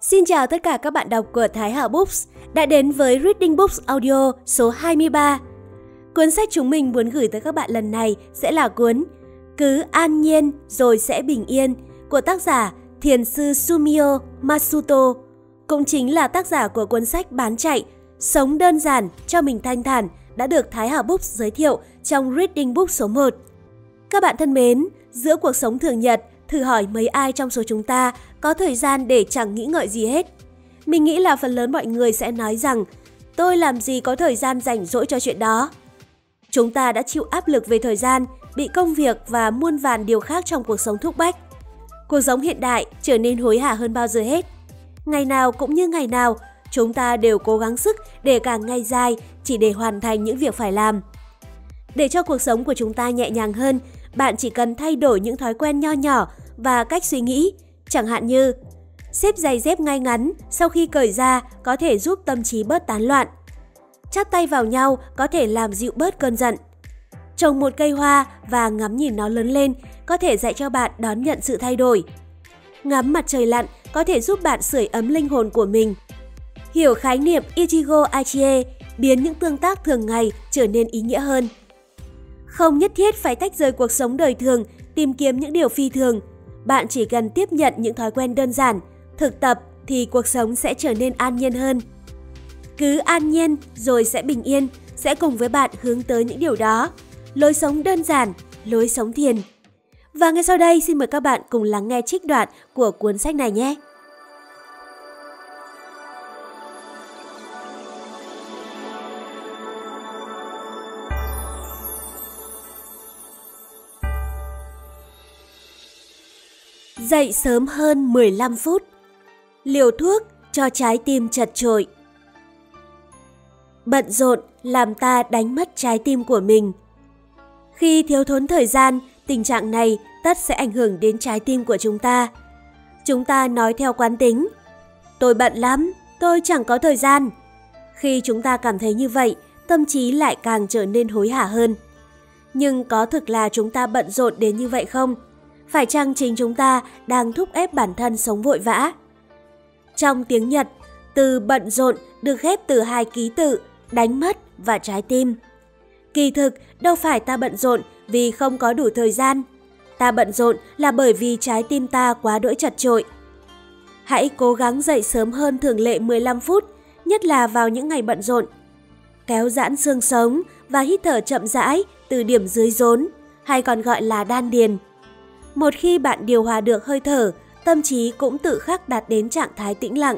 Xin chào tất cả các bạn đọc của Thái Hà Books đã đến với Reading Books Audio số 23. Cuốn sách chúng mình muốn gửi tới các bạn lần này sẽ là cuốn Cứ an nhiên rồi sẽ bình yên của tác giả Thiền sư Sumio Masuto, cũng chính là tác giả của cuốn sách bán chạy Sống đơn giản cho mình thanh thản đã được Thái Hà Books giới thiệu trong Reading Book số 1. Các bạn thân mến, giữa cuộc sống thường nhật, thử hỏi mấy ai trong số chúng ta có thời gian để chẳng nghĩ ngợi gì hết. Mình nghĩ là phần lớn mọi người sẽ nói rằng tôi làm gì có thời gian rảnh rỗi cho chuyện đó. Chúng ta đã chịu áp lực về thời gian, bị công việc và muôn vàn điều khác trong cuộc sống thúc bách. Cuộc sống hiện đại trở nên hối hả hơn bao giờ hết. Ngày nào cũng như ngày nào, chúng ta đều cố gắng sức để càng ngày dài chỉ để hoàn thành những việc phải làm. Để cho cuộc sống của chúng ta nhẹ nhàng hơn, bạn chỉ cần thay đổi những thói quen nho nhỏ và cách suy nghĩ, chẳng hạn như xếp giày dép ngay ngắn sau khi cởi ra có thể giúp tâm trí bớt tán loạn. Chắp tay vào nhau có thể làm dịu bớt cơn giận. Trồng một cây hoa và ngắm nhìn nó lớn lên có thể dạy cho bạn đón nhận sự thay đổi. Ngắm mặt trời lặn có thể giúp bạn sưởi ấm linh hồn của mình. Hiểu khái niệm Ichigo Aichie biến những tương tác thường ngày trở nên ý nghĩa hơn. Không nhất thiết phải tách rời cuộc sống đời thường, tìm kiếm những điều phi thường. Bạn chỉ cần tiếp nhận những thói quen đơn giản, thực tập thì cuộc sống sẽ trở nên an nhiên hơn. Cứ an nhiên rồi sẽ bình yên, sẽ cùng với bạn hướng tới những điều đó. Lối sống đơn giản, lối sống thiền. Và ngay sau đây xin mời các bạn cùng lắng nghe trích đoạn của cuốn sách này nhé. Dậy sớm hơn 15 phút. Liều thuốc cho trái tim chật trội. Bận rộn làm ta đánh mất trái tim của mình. Khi thiếu thốn thời gian, tình trạng này tất sẽ ảnh hưởng đến trái tim của chúng ta. Chúng ta nói theo quán tính. Tôi bận lắm, tôi chẳng có thời gian. Khi chúng ta cảm thấy như vậy, tâm trí lại càng trở nên hối hả hơn. Nhưng có thực là chúng ta bận rộn đến như vậy không? Phải chăng chính chúng ta đang thúc ép bản thân sống vội vã? Trong tiếng Nhật, từ bận rộn được ghép từ hai ký tự đánh mất và trái tim. Kỳ thực, đâu phải ta bận rộn vì không có đủ thời gian. Ta bận rộn là bởi vì trái tim ta quá đỗi chật trội. Hãy cố gắng dậy sớm hơn thường lệ 15 phút, nhất là vào những ngày bận rộn. Kéo giãn xương sống và hít thở chậm rãi từ điểm dưới rốn, hay còn gọi là đan điền. Một khi bạn điều hòa được hơi thở, tâm trí cũng tự khắc đạt đến trạng thái tĩnh lặng.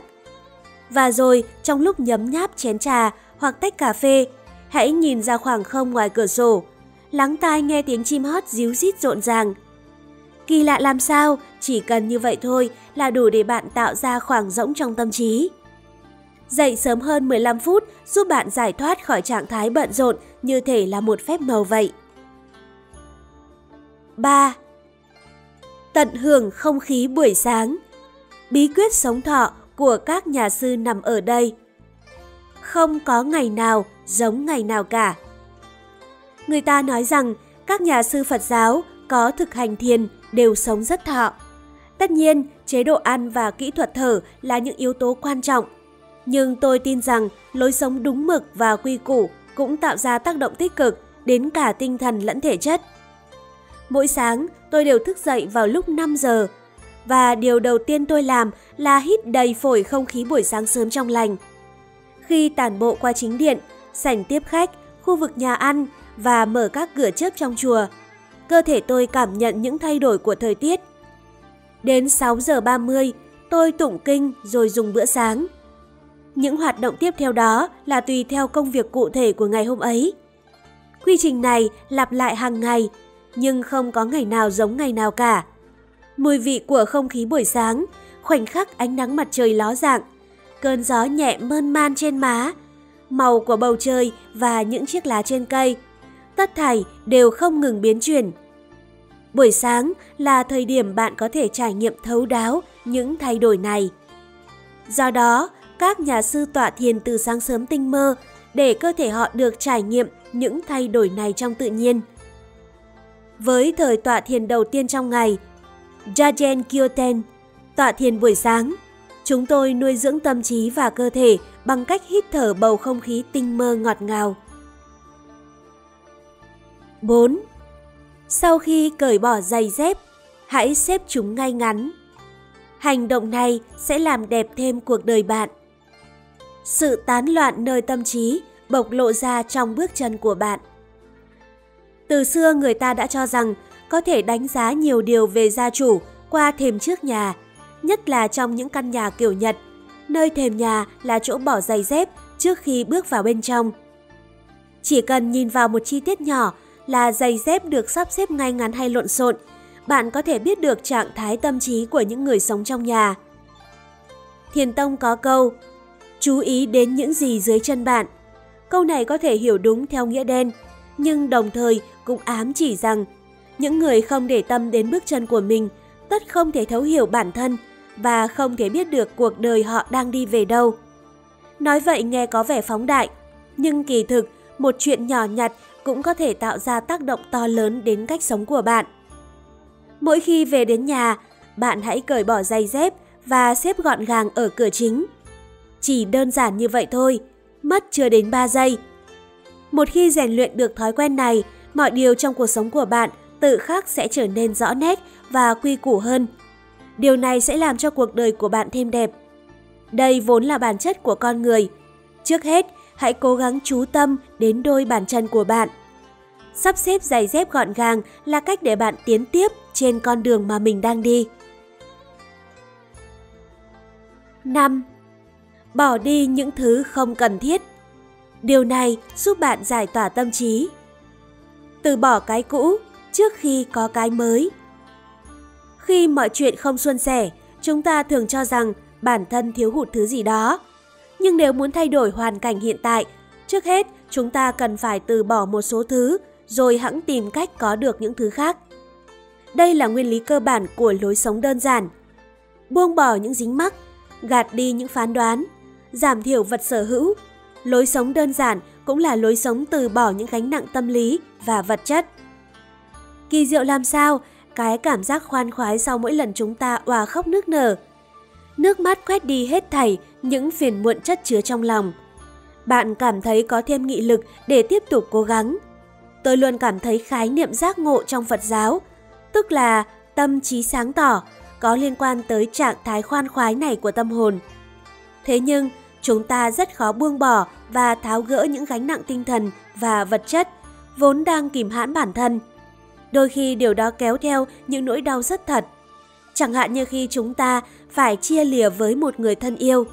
Và rồi, trong lúc nhấm nháp chén trà hoặc tách cà phê, hãy nhìn ra khoảng không ngoài cửa sổ, lắng tai nghe tiếng chim hót díu rít rộn ràng. Kỳ lạ làm sao, chỉ cần như vậy thôi là đủ để bạn tạo ra khoảng rỗng trong tâm trí. Dậy sớm hơn 15 phút giúp bạn giải thoát khỏi trạng thái bận rộn như thể là một phép màu vậy. 3 tận hưởng không khí buổi sáng. Bí quyết sống thọ của các nhà sư nằm ở đây. Không có ngày nào giống ngày nào cả. Người ta nói rằng các nhà sư Phật giáo có thực hành thiền đều sống rất thọ. Tất nhiên, chế độ ăn và kỹ thuật thở là những yếu tố quan trọng. Nhưng tôi tin rằng lối sống đúng mực và quy củ cũng tạo ra tác động tích cực đến cả tinh thần lẫn thể chất. Mỗi sáng, tôi đều thức dậy vào lúc 5 giờ. Và điều đầu tiên tôi làm là hít đầy phổi không khí buổi sáng sớm trong lành. Khi tản bộ qua chính điện, sảnh tiếp khách, khu vực nhà ăn và mở các cửa chớp trong chùa, cơ thể tôi cảm nhận những thay đổi của thời tiết. Đến 6 giờ 30, tôi tụng kinh rồi dùng bữa sáng. Những hoạt động tiếp theo đó là tùy theo công việc cụ thể của ngày hôm ấy. Quy trình này lặp lại hàng ngày nhưng không có ngày nào giống ngày nào cả. Mùi vị của không khí buổi sáng, khoảnh khắc ánh nắng mặt trời ló dạng, cơn gió nhẹ mơn man trên má, màu của bầu trời và những chiếc lá trên cây, tất thảy đều không ngừng biến chuyển. Buổi sáng là thời điểm bạn có thể trải nghiệm thấu đáo những thay đổi này. Do đó, các nhà sư tọa thiền từ sáng sớm tinh mơ để cơ thể họ được trải nghiệm những thay đổi này trong tự nhiên với thời tọa thiền đầu tiên trong ngày, Jajen Kyoten, tọa thiền buổi sáng, chúng tôi nuôi dưỡng tâm trí và cơ thể bằng cách hít thở bầu không khí tinh mơ ngọt ngào. 4. Sau khi cởi bỏ giày dép, hãy xếp chúng ngay ngắn. Hành động này sẽ làm đẹp thêm cuộc đời bạn. Sự tán loạn nơi tâm trí bộc lộ ra trong bước chân của bạn. Từ xưa người ta đã cho rằng có thể đánh giá nhiều điều về gia chủ qua thềm trước nhà, nhất là trong những căn nhà kiểu Nhật, nơi thềm nhà là chỗ bỏ giày dép trước khi bước vào bên trong. Chỉ cần nhìn vào một chi tiết nhỏ là giày dép được sắp xếp ngay ngắn hay lộn xộn, bạn có thể biết được trạng thái tâm trí của những người sống trong nhà. Thiền Tông có câu, chú ý đến những gì dưới chân bạn. Câu này có thể hiểu đúng theo nghĩa đen, nhưng đồng thời cũng ám chỉ rằng những người không để tâm đến bước chân của mình tất không thể thấu hiểu bản thân và không thể biết được cuộc đời họ đang đi về đâu. Nói vậy nghe có vẻ phóng đại, nhưng kỳ thực một chuyện nhỏ nhặt cũng có thể tạo ra tác động to lớn đến cách sống của bạn. Mỗi khi về đến nhà, bạn hãy cởi bỏ giày dép và xếp gọn gàng ở cửa chính. Chỉ đơn giản như vậy thôi, mất chưa đến 3 giây. Một khi rèn luyện được thói quen này, mọi điều trong cuộc sống của bạn tự khắc sẽ trở nên rõ nét và quy củ hơn. Điều này sẽ làm cho cuộc đời của bạn thêm đẹp. Đây vốn là bản chất của con người. Trước hết, hãy cố gắng chú tâm đến đôi bàn chân của bạn. Sắp xếp giày dép gọn gàng là cách để bạn tiến tiếp trên con đường mà mình đang đi. 5. Bỏ đi những thứ không cần thiết. Điều này giúp bạn giải tỏa tâm trí. Từ bỏ cái cũ trước khi có cái mới. Khi mọi chuyện không suôn sẻ, chúng ta thường cho rằng bản thân thiếu hụt thứ gì đó. Nhưng nếu muốn thay đổi hoàn cảnh hiện tại, trước hết chúng ta cần phải từ bỏ một số thứ rồi hẵng tìm cách có được những thứ khác. Đây là nguyên lý cơ bản của lối sống đơn giản. Buông bỏ những dính mắc, gạt đi những phán đoán, giảm thiểu vật sở hữu. Lối sống đơn giản cũng là lối sống từ bỏ những gánh nặng tâm lý và vật chất. Kỳ diệu làm sao, cái cảm giác khoan khoái sau mỗi lần chúng ta òa khóc nước nở. Nước mắt quét đi hết thảy những phiền muộn chất chứa trong lòng. Bạn cảm thấy có thêm nghị lực để tiếp tục cố gắng. Tôi luôn cảm thấy khái niệm giác ngộ trong Phật giáo, tức là tâm trí sáng tỏ, có liên quan tới trạng thái khoan khoái này của tâm hồn. Thế nhưng, chúng ta rất khó buông bỏ và tháo gỡ những gánh nặng tinh thần và vật chất vốn đang kìm hãm bản thân. Đôi khi điều đó kéo theo những nỗi đau rất thật. Chẳng hạn như khi chúng ta phải chia lìa với một người thân yêu.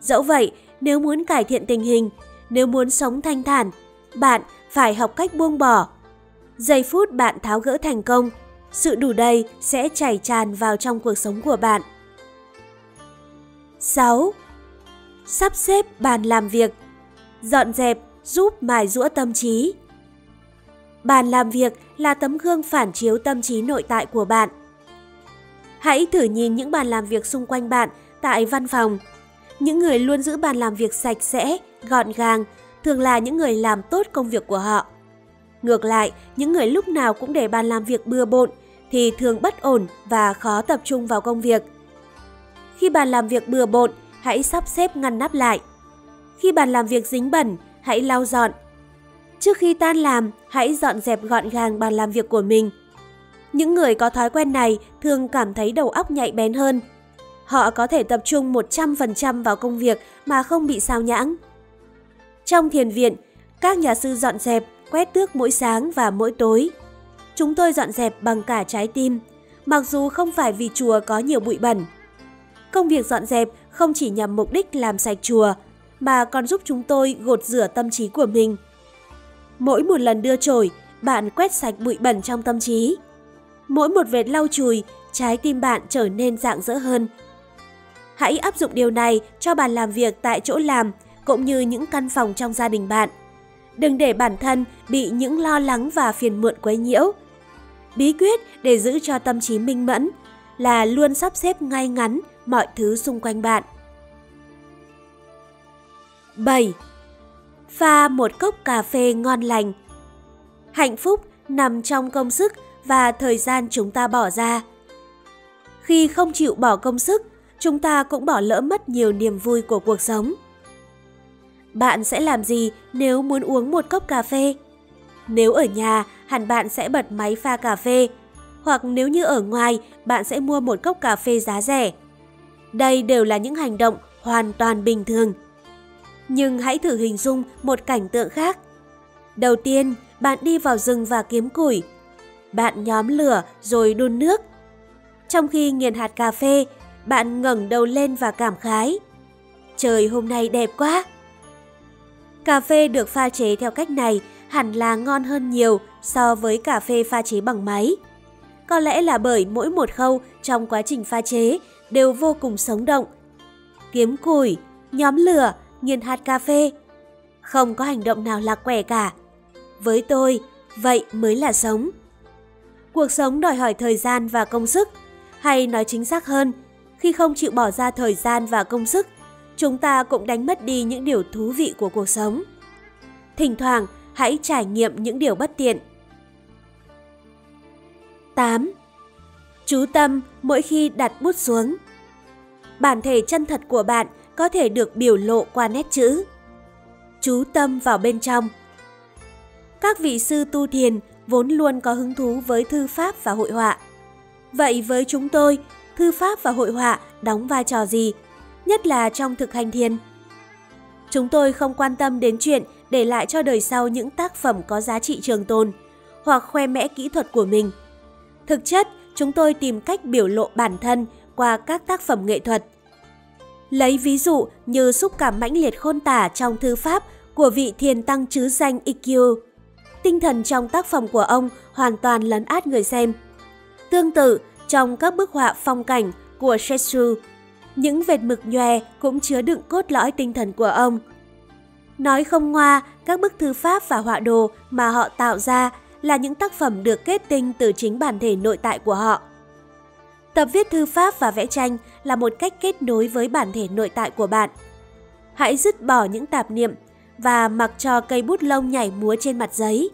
Dẫu vậy, nếu muốn cải thiện tình hình, nếu muốn sống thanh thản, bạn phải học cách buông bỏ. Giây phút bạn tháo gỡ thành công, sự đủ đầy sẽ chảy tràn vào trong cuộc sống của bạn. 6. Sắp xếp bàn làm việc Dọn dẹp giúp mài rũa tâm trí Bàn làm việc là tấm gương phản chiếu tâm trí nội tại của bạn. Hãy thử nhìn những bàn làm việc xung quanh bạn tại văn phòng. Những người luôn giữ bàn làm việc sạch sẽ, gọn gàng thường là những người làm tốt công việc của họ. Ngược lại, những người lúc nào cũng để bàn làm việc bừa bộn thì thường bất ổn và khó tập trung vào công việc. Khi bàn làm việc bừa bộn, hãy sắp xếp ngăn nắp lại. Khi bàn làm việc dính bẩn, hãy lau dọn. Trước khi tan làm, hãy dọn dẹp gọn gàng bàn làm việc của mình. Những người có thói quen này thường cảm thấy đầu óc nhạy bén hơn. Họ có thể tập trung 100% vào công việc mà không bị sao nhãng. Trong thiền viện, các nhà sư dọn dẹp, quét tước mỗi sáng và mỗi tối. Chúng tôi dọn dẹp bằng cả trái tim, mặc dù không phải vì chùa có nhiều bụi bẩn. Công việc dọn dẹp không chỉ nhằm mục đích làm sạch chùa, mà còn giúp chúng tôi gột rửa tâm trí của mình. Mỗi một lần đưa chổi, bạn quét sạch bụi bẩn trong tâm trí. Mỗi một vệt lau chùi, trái tim bạn trở nên rạng rỡ hơn. Hãy áp dụng điều này cho bàn làm việc tại chỗ làm cũng như những căn phòng trong gia đình bạn. Đừng để bản thân bị những lo lắng và phiền muộn quấy nhiễu. Bí quyết để giữ cho tâm trí minh mẫn là luôn sắp xếp ngay ngắn mọi thứ xung quanh bạn. 7. Pha một cốc cà phê ngon lành Hạnh phúc nằm trong công sức và thời gian chúng ta bỏ ra. Khi không chịu bỏ công sức, chúng ta cũng bỏ lỡ mất nhiều niềm vui của cuộc sống. Bạn sẽ làm gì nếu muốn uống một cốc cà phê? Nếu ở nhà, hẳn bạn sẽ bật máy pha cà phê, hoặc nếu như ở ngoài, bạn sẽ mua một cốc cà phê giá rẻ. Đây đều là những hành động hoàn toàn bình thường. Nhưng hãy thử hình dung một cảnh tượng khác. Đầu tiên, bạn đi vào rừng và kiếm củi. Bạn nhóm lửa rồi đun nước. Trong khi nghiền hạt cà phê, bạn ngẩng đầu lên và cảm khái. Trời hôm nay đẹp quá! Cà phê được pha chế theo cách này hẳn là ngon hơn nhiều so với cà phê pha chế bằng máy. Có lẽ là bởi mỗi một khâu trong quá trình pha chế đều vô cùng sống động. Kiếm củi, nhóm lửa, nghiền hạt cà phê. Không có hành động nào lạc quẻ cả. Với tôi, vậy mới là sống. Cuộc sống đòi hỏi thời gian và công sức, hay nói chính xác hơn, khi không chịu bỏ ra thời gian và công sức, chúng ta cũng đánh mất đi những điều thú vị của cuộc sống. Thỉnh thoảng, hãy trải nghiệm những điều bất tiện. 8. Chú tâm mỗi khi đặt bút xuống. Bản thể chân thật của bạn có thể được biểu lộ qua nét chữ. Chú tâm vào bên trong. Các vị sư tu thiền vốn luôn có hứng thú với thư pháp và hội họa. Vậy với chúng tôi, thư pháp và hội họa đóng vai trò gì, nhất là trong thực hành thiền? Chúng tôi không quan tâm đến chuyện để lại cho đời sau những tác phẩm có giá trị trường tồn hoặc khoe mẽ kỹ thuật của mình. Thực chất, chúng tôi tìm cách biểu lộ bản thân qua các tác phẩm nghệ thuật. Lấy ví dụ như xúc cảm mãnh liệt khôn tả trong thư pháp của vị thiền tăng chứ danh Ikkyu. Tinh thần trong tác phẩm của ông hoàn toàn lấn át người xem. Tương tự, trong các bức họa phong cảnh của Setsu, những vệt mực nhòe cũng chứa đựng cốt lõi tinh thần của ông. Nói không ngoa, các bức thư pháp và họa đồ mà họ tạo ra là những tác phẩm được kết tinh từ chính bản thể nội tại của họ. Tập viết thư pháp và vẽ tranh là một cách kết nối với bản thể nội tại của bạn. Hãy dứt bỏ những tạp niệm và mặc cho cây bút lông nhảy múa trên mặt giấy.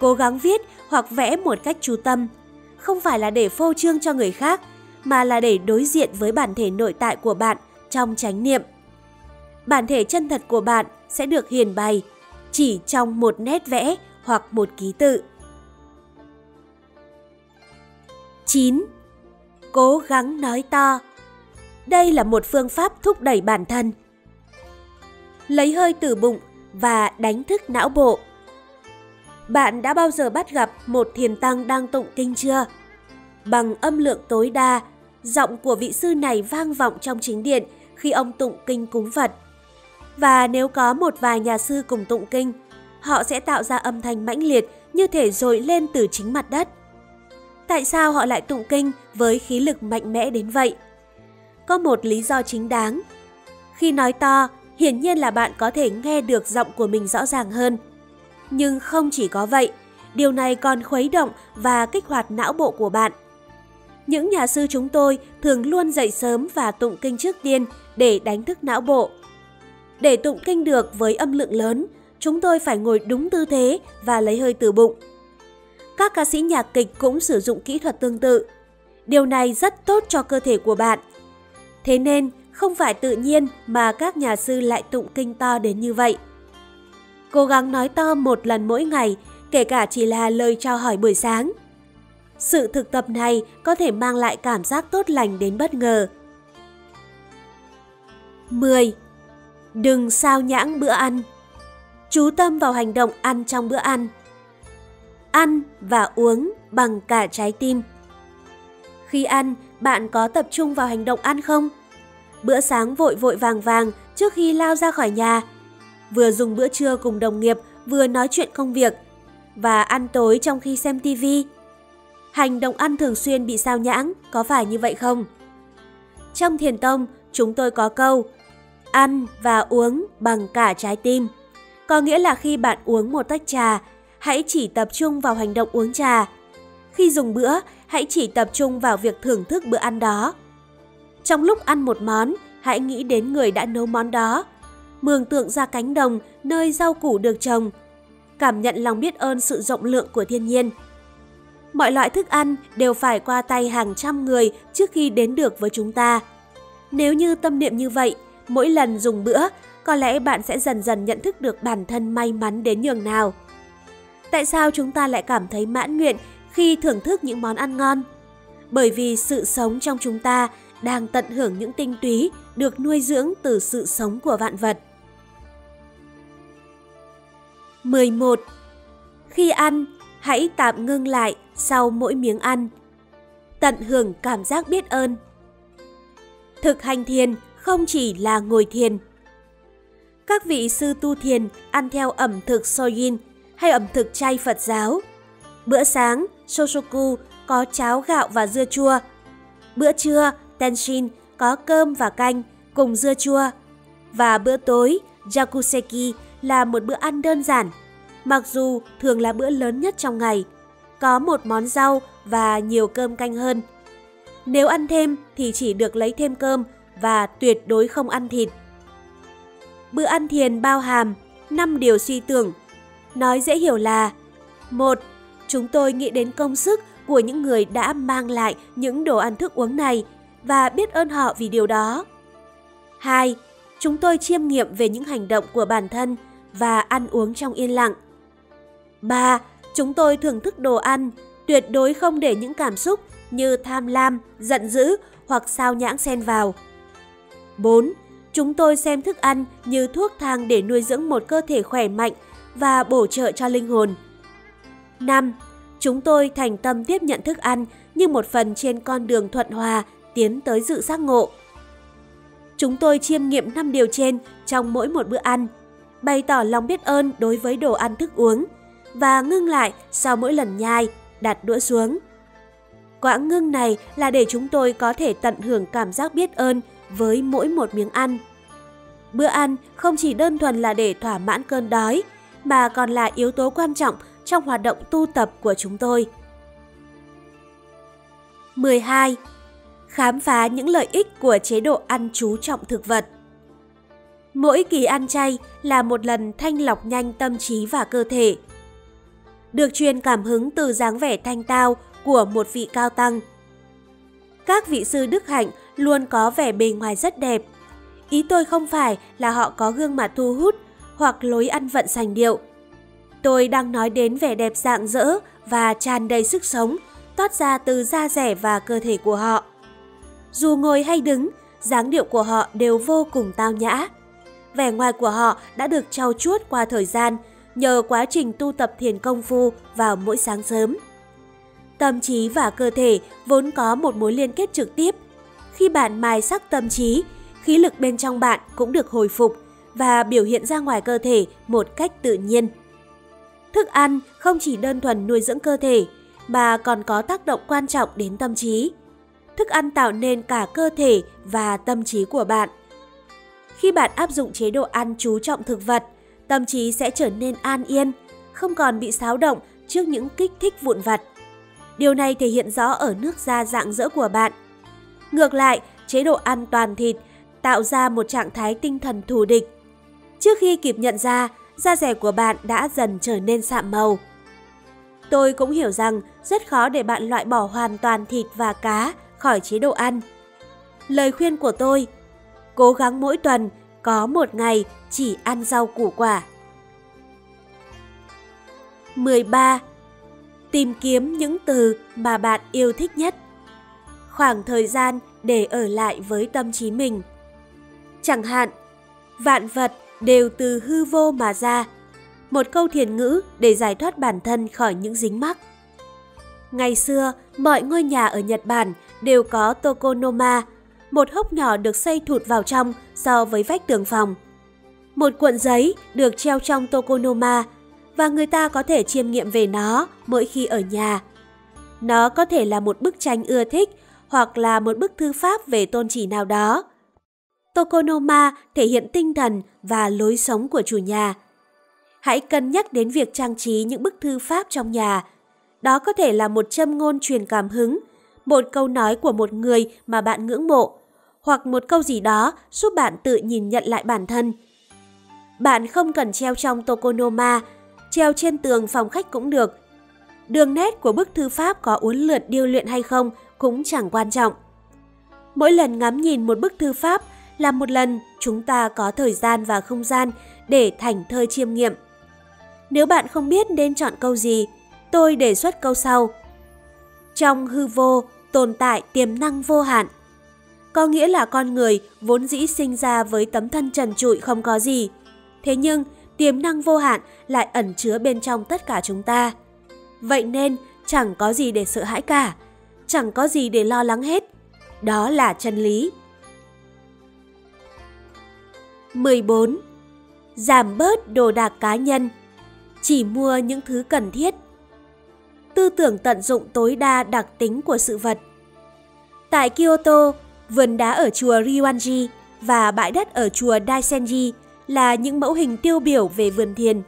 Cố gắng viết hoặc vẽ một cách chú tâm, không phải là để phô trương cho người khác, mà là để đối diện với bản thể nội tại của bạn trong chánh niệm. Bản thể chân thật của bạn sẽ được hiền bày chỉ trong một nét vẽ hoặc một ký tự. 9. Cố gắng nói to. Đây là một phương pháp thúc đẩy bản thân. Lấy hơi từ bụng và đánh thức não bộ. Bạn đã bao giờ bắt gặp một thiền tăng đang tụng kinh chưa? Bằng âm lượng tối đa, giọng của vị sư này vang vọng trong chính điện khi ông tụng kinh cúng Phật. Và nếu có một vài nhà sư cùng tụng kinh, họ sẽ tạo ra âm thanh mãnh liệt như thể dội lên từ chính mặt đất. Tại sao họ lại tụng kinh với khí lực mạnh mẽ đến vậy? Có một lý do chính đáng. Khi nói to, hiển nhiên là bạn có thể nghe được giọng của mình rõ ràng hơn. Nhưng không chỉ có vậy, điều này còn khuấy động và kích hoạt não bộ của bạn. Những nhà sư chúng tôi thường luôn dậy sớm và tụng kinh trước tiên để đánh thức não bộ. Để tụng kinh được với âm lượng lớn, chúng tôi phải ngồi đúng tư thế và lấy hơi từ bụng. Các ca sĩ nhạc kịch cũng sử dụng kỹ thuật tương tự. Điều này rất tốt cho cơ thể của bạn. Thế nên, không phải tự nhiên mà các nhà sư lại tụng kinh to đến như vậy. Cố gắng nói to một lần mỗi ngày, kể cả chỉ là lời chào hỏi buổi sáng. Sự thực tập này có thể mang lại cảm giác tốt lành đến bất ngờ. 10. Đừng sao nhãng bữa ăn Chú tâm vào hành động ăn trong bữa ăn. Ăn và uống bằng cả trái tim. Khi ăn, bạn có tập trung vào hành động ăn không? Bữa sáng vội vội vàng vàng trước khi lao ra khỏi nhà. Vừa dùng bữa trưa cùng đồng nghiệp, vừa nói chuyện công việc. Và ăn tối trong khi xem tivi. Hành động ăn thường xuyên bị sao nhãng, có phải như vậy không? Trong thiền tông, chúng tôi có câu ăn và uống bằng cả trái tim. Có nghĩa là khi bạn uống một tách trà, hãy chỉ tập trung vào hành động uống trà. Khi dùng bữa, hãy chỉ tập trung vào việc thưởng thức bữa ăn đó. Trong lúc ăn một món, hãy nghĩ đến người đã nấu món đó. Mường tượng ra cánh đồng nơi rau củ được trồng. cảm nhận lòng biết ơn sự rộng lượng của thiên nhiên. Mọi loại thức ăn đều phải qua tay hàng trăm người trước khi đến được với chúng ta. Nếu như tâm niệm như vậy, mỗi lần dùng bữa, có lẽ bạn sẽ dần dần nhận thức được bản thân may mắn đến nhường nào. Tại sao chúng ta lại cảm thấy mãn nguyện khi thưởng thức những món ăn ngon? Bởi vì sự sống trong chúng ta đang tận hưởng những tinh túy được nuôi dưỡng từ sự sống của vạn vật. 11. Khi ăn, hãy tạm ngưng lại sau mỗi miếng ăn. Tận hưởng cảm giác biết ơn. Thực hành thiền không chỉ là ngồi thiền. Các vị sư tu thiền ăn theo ẩm thực Soyin hay ẩm thực chay Phật giáo. Bữa sáng, Shosoku có cháo gạo và dưa chua. Bữa trưa, Tenshin có cơm và canh cùng dưa chua. Và bữa tối, Yakuseki là một bữa ăn đơn giản, mặc dù thường là bữa lớn nhất trong ngày, có một món rau và nhiều cơm canh hơn. Nếu ăn thêm thì chỉ được lấy thêm cơm và tuyệt đối không ăn thịt. Bữa ăn thiền bao hàm 5 điều suy tưởng. Nói dễ hiểu là một Chúng tôi nghĩ đến công sức của những người đã mang lại những đồ ăn thức uống này và biết ơn họ vì điều đó. 2. Chúng tôi chiêm nghiệm về những hành động của bản thân và ăn uống trong yên lặng. 3. Chúng tôi thưởng thức đồ ăn, tuyệt đối không để những cảm xúc như tham lam, giận dữ hoặc sao nhãng xen vào. 4. Chúng tôi xem thức ăn như thuốc thang để nuôi dưỡng một cơ thể khỏe mạnh và bổ trợ cho linh hồn. 5. Chúng tôi thành tâm tiếp nhận thức ăn như một phần trên con đường thuận hòa tiến tới dự giác ngộ. Chúng tôi chiêm nghiệm 5 điều trên trong mỗi một bữa ăn, bày tỏ lòng biết ơn đối với đồ ăn thức uống và ngưng lại sau mỗi lần nhai, đặt đũa xuống. Quãng ngưng này là để chúng tôi có thể tận hưởng cảm giác biết ơn với mỗi một miếng ăn. Bữa ăn không chỉ đơn thuần là để thỏa mãn cơn đói, mà còn là yếu tố quan trọng trong hoạt động tu tập của chúng tôi. 12. Khám phá những lợi ích của chế độ ăn chú trọng thực vật. Mỗi kỳ ăn chay là một lần thanh lọc nhanh tâm trí và cơ thể. Được truyền cảm hứng từ dáng vẻ thanh tao của một vị cao tăng. Các vị sư đức hạnh luôn có vẻ bề ngoài rất đẹp. Ý tôi không phải là họ có gương mặt thu hút hoặc lối ăn vận sành điệu. Tôi đang nói đến vẻ đẹp rạng rỡ và tràn đầy sức sống toát ra từ da rẻ và cơ thể của họ. Dù ngồi hay đứng, dáng điệu của họ đều vô cùng tao nhã. Vẻ ngoài của họ đã được trau chuốt qua thời gian nhờ quá trình tu tập thiền công phu vào mỗi sáng sớm. Tâm trí và cơ thể vốn có một mối liên kết trực tiếp. Khi bạn mài sắc tâm trí, khí lực bên trong bạn cũng được hồi phục và biểu hiện ra ngoài cơ thể một cách tự nhiên. Thức ăn không chỉ đơn thuần nuôi dưỡng cơ thể, mà còn có tác động quan trọng đến tâm trí. Thức ăn tạo nên cả cơ thể và tâm trí của bạn. Khi bạn áp dụng chế độ ăn chú trọng thực vật, tâm trí sẽ trở nên an yên, không còn bị xáo động trước những kích thích vụn vặt. Điều này thể hiện rõ ở nước da dạng dỡ của bạn. Ngược lại, chế độ ăn toàn thịt tạo ra một trạng thái tinh thần thù địch. Trước khi kịp nhận ra, da rẻ của bạn đã dần trở nên sạm màu. Tôi cũng hiểu rằng rất khó để bạn loại bỏ hoàn toàn thịt và cá khỏi chế độ ăn. Lời khuyên của tôi, cố gắng mỗi tuần có một ngày chỉ ăn rau củ quả. 13. Tìm kiếm những từ mà bạn yêu thích nhất. Khoảng thời gian để ở lại với tâm trí mình. Chẳng hạn, vạn vật đều từ hư vô mà ra. Một câu thiền ngữ để giải thoát bản thân khỏi những dính mắc. Ngày xưa, mọi ngôi nhà ở Nhật Bản đều có tokonoma, một hốc nhỏ được xây thụt vào trong so với vách tường phòng. Một cuộn giấy được treo trong tokonoma và người ta có thể chiêm nghiệm về nó mỗi khi ở nhà. Nó có thể là một bức tranh ưa thích hoặc là một bức thư pháp về tôn chỉ nào đó. Tokonoma thể hiện tinh thần và lối sống của chủ nhà. Hãy cân nhắc đến việc trang trí những bức thư pháp trong nhà. Đó có thể là một châm ngôn truyền cảm hứng, một câu nói của một người mà bạn ngưỡng mộ, hoặc một câu gì đó giúp bạn tự nhìn nhận lại bản thân. Bạn không cần treo trong Tokonoma, treo trên tường phòng khách cũng được. Đường nét của bức thư pháp có uốn lượn điêu luyện hay không cũng chẳng quan trọng. Mỗi lần ngắm nhìn một bức thư pháp là một lần chúng ta có thời gian và không gian để thành thơi chiêm nghiệm. Nếu bạn không biết nên chọn câu gì, tôi đề xuất câu sau. Trong hư vô tồn tại tiềm năng vô hạn. Có nghĩa là con người vốn dĩ sinh ra với tấm thân trần trụi không có gì. Thế nhưng, tiềm năng vô hạn lại ẩn chứa bên trong tất cả chúng ta. Vậy nên, chẳng có gì để sợ hãi cả, chẳng có gì để lo lắng hết. Đó là chân lý. 14. Giảm bớt đồ đạc cá nhân Chỉ mua những thứ cần thiết Tư tưởng tận dụng tối đa đặc tính của sự vật Tại Kyoto, vườn đá ở chùa Ryuanji và bãi đất ở chùa Daisenji là những mẫu hình tiêu biểu về vườn thiền.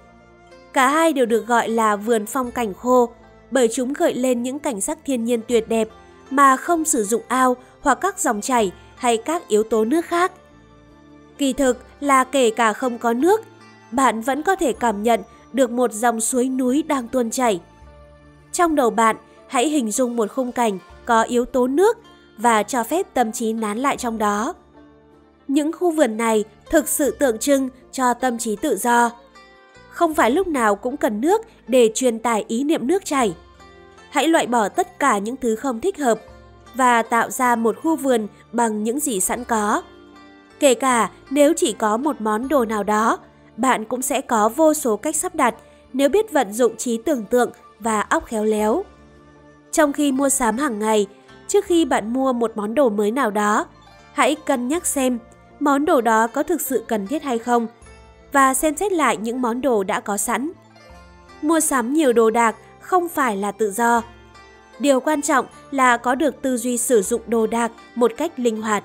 Cả hai đều được gọi là vườn phong cảnh khô bởi chúng gợi lên những cảnh sắc thiên nhiên tuyệt đẹp mà không sử dụng ao hoặc các dòng chảy hay các yếu tố nước khác. Kỳ thực là kể cả không có nước, bạn vẫn có thể cảm nhận được một dòng suối núi đang tuôn chảy. Trong đầu bạn, hãy hình dung một khung cảnh có yếu tố nước và cho phép tâm trí nán lại trong đó. Những khu vườn này thực sự tượng trưng cho tâm trí tự do. Không phải lúc nào cũng cần nước để truyền tải ý niệm nước chảy. Hãy loại bỏ tất cả những thứ không thích hợp và tạo ra một khu vườn bằng những gì sẵn có. Kể cả nếu chỉ có một món đồ nào đó, bạn cũng sẽ có vô số cách sắp đặt nếu biết vận dụng trí tưởng tượng và óc khéo léo. Trong khi mua sắm hàng ngày, trước khi bạn mua một món đồ mới nào đó, hãy cân nhắc xem món đồ đó có thực sự cần thiết hay không và xem xét lại những món đồ đã có sẵn. Mua sắm nhiều đồ đạc không phải là tự do. Điều quan trọng là có được tư duy sử dụng đồ đạc một cách linh hoạt.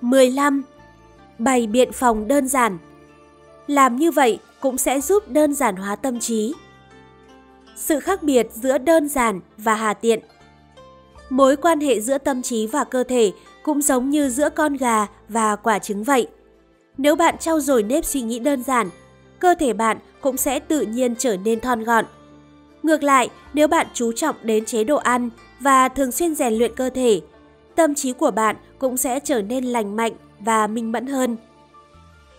15. Bày biện phòng đơn giản Làm như vậy cũng sẽ giúp đơn giản hóa tâm trí. Sự khác biệt giữa đơn giản và hà tiện Mối quan hệ giữa tâm trí và cơ thể cũng giống như giữa con gà và quả trứng vậy. Nếu bạn trau dồi nếp suy nghĩ đơn giản, cơ thể bạn cũng sẽ tự nhiên trở nên thon gọn. Ngược lại, nếu bạn chú trọng đến chế độ ăn và thường xuyên rèn luyện cơ thể, tâm trí của bạn cũng sẽ trở nên lành mạnh và minh mẫn hơn.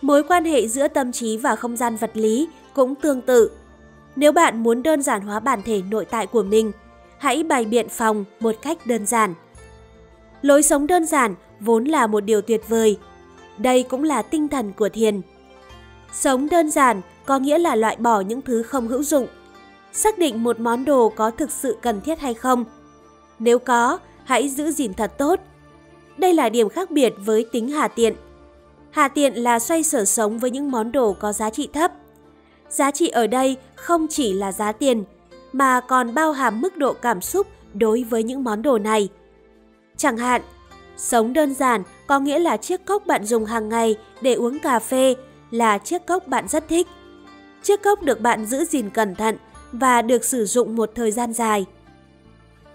Mối quan hệ giữa tâm trí và không gian vật lý cũng tương tự. Nếu bạn muốn đơn giản hóa bản thể nội tại của mình, hãy bày biện phòng một cách đơn giản. Lối sống đơn giản vốn là một điều tuyệt vời. Đây cũng là tinh thần của thiền. Sống đơn giản có nghĩa là loại bỏ những thứ không hữu dụng. Xác định một món đồ có thực sự cần thiết hay không. Nếu có, hãy giữ gìn thật tốt. Đây là điểm khác biệt với tính hà tiện. Hà tiện là xoay sở sống với những món đồ có giá trị thấp. Giá trị ở đây không chỉ là giá tiền, mà còn bao hàm mức độ cảm xúc đối với những món đồ này. Chẳng hạn, sống đơn giản có nghĩa là chiếc cốc bạn dùng hàng ngày để uống cà phê là chiếc cốc bạn rất thích. Chiếc cốc được bạn giữ gìn cẩn thận và được sử dụng một thời gian dài.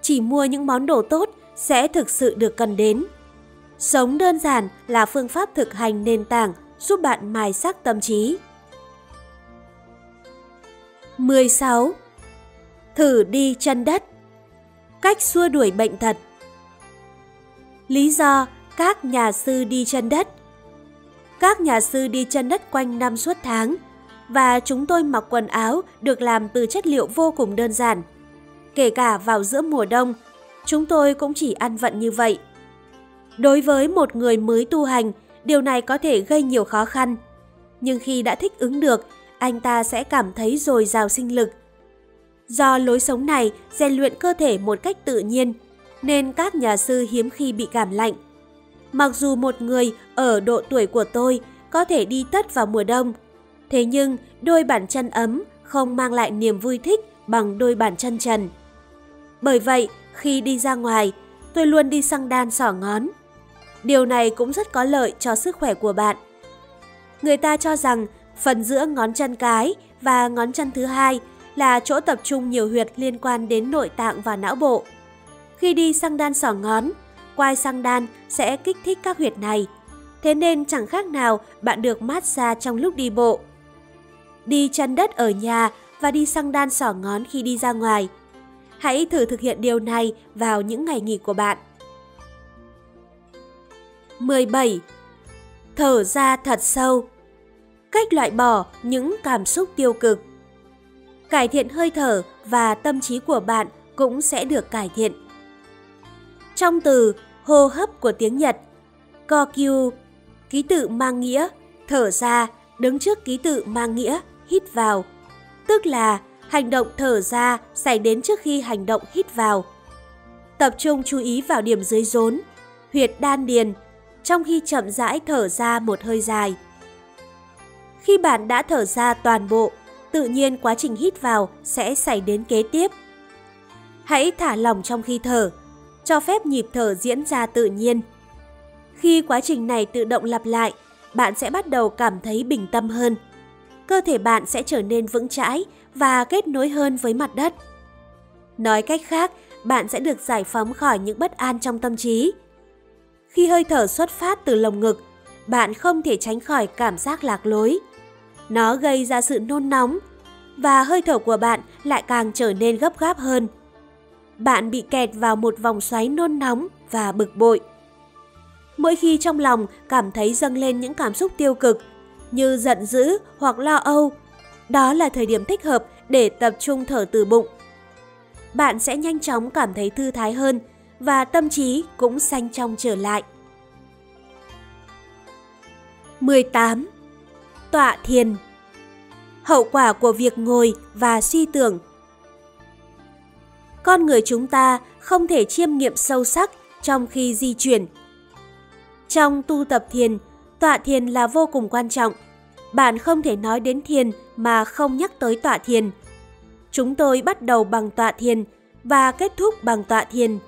Chỉ mua những món đồ tốt sẽ thực sự được cần đến. Sống đơn giản là phương pháp thực hành nền tảng giúp bạn mài sắc tâm trí. 16. Thử đi chân đất Cách xua đuổi bệnh thật Lý do các nhà sư đi chân đất Các nhà sư đi chân đất quanh năm suốt tháng và chúng tôi mặc quần áo được làm từ chất liệu vô cùng đơn giản. Kể cả vào giữa mùa đông, chúng tôi cũng chỉ ăn vận như vậy. Đối với một người mới tu hành, điều này có thể gây nhiều khó khăn. Nhưng khi đã thích ứng được, anh ta sẽ cảm thấy dồi dào sinh lực. Do lối sống này rèn luyện cơ thể một cách tự nhiên, nên các nhà sư hiếm khi bị cảm lạnh. Mặc dù một người ở độ tuổi của tôi có thể đi tất vào mùa đông, thế nhưng đôi bàn chân ấm không mang lại niềm vui thích bằng đôi bàn chân trần. Bởi vậy, khi đi ra ngoài, tôi luôn đi xăng đan sỏ ngón. Điều này cũng rất có lợi cho sức khỏe của bạn. Người ta cho rằng phần giữa ngón chân cái và ngón chân thứ hai là chỗ tập trung nhiều huyệt liên quan đến nội tạng và não bộ. Khi đi sang đan sỏ ngón, quai sang đan sẽ kích thích các huyệt này. Thế nên chẳng khác nào bạn được mát xa trong lúc đi bộ. đi chân đất ở nhà và đi sang đan sỏ ngón khi đi ra ngoài. Hãy thử thực hiện điều này vào những ngày nghỉ của bạn. 17. Thở ra thật sâu Cách loại bỏ những cảm xúc tiêu cực Cải thiện hơi thở và tâm trí của bạn cũng sẽ được cải thiện. Trong từ hô hấp của tiếng Nhật, Kokyu, ký tự mang nghĩa thở ra đứng trước ký tự mang nghĩa hít vào, tức là hành động thở ra xảy đến trước khi hành động hít vào. Tập trung chú ý vào điểm dưới rốn, huyệt đan điền, trong khi chậm rãi thở ra một hơi dài. Khi bạn đã thở ra toàn bộ, tự nhiên quá trình hít vào sẽ xảy đến kế tiếp. Hãy thả lỏng trong khi thở, cho phép nhịp thở diễn ra tự nhiên. Khi quá trình này tự động lặp lại, bạn sẽ bắt đầu cảm thấy bình tâm hơn. Cơ thể bạn sẽ trở nên vững chãi và kết nối hơn với mặt đất. Nói cách khác, bạn sẽ được giải phóng khỏi những bất an trong tâm trí. Khi hơi thở xuất phát từ lồng ngực, bạn không thể tránh khỏi cảm giác lạc lối. Nó gây ra sự nôn nóng và hơi thở của bạn lại càng trở nên gấp gáp hơn. Bạn bị kẹt vào một vòng xoáy nôn nóng và bực bội. Mỗi khi trong lòng cảm thấy dâng lên những cảm xúc tiêu cực như giận dữ hoặc lo âu, đó là thời điểm thích hợp để tập trung thở từ bụng. Bạn sẽ nhanh chóng cảm thấy thư thái hơn và tâm trí cũng xanh trong trở lại. 18. Tọa thiền Hậu quả của việc ngồi và suy tưởng con người chúng ta không thể chiêm nghiệm sâu sắc trong khi di chuyển. Trong tu tập thiền, tọa thiền là vô cùng quan trọng. Bạn không thể nói đến thiền mà không nhắc tới tọa thiền. Chúng tôi bắt đầu bằng tọa thiền và kết thúc bằng tọa thiền.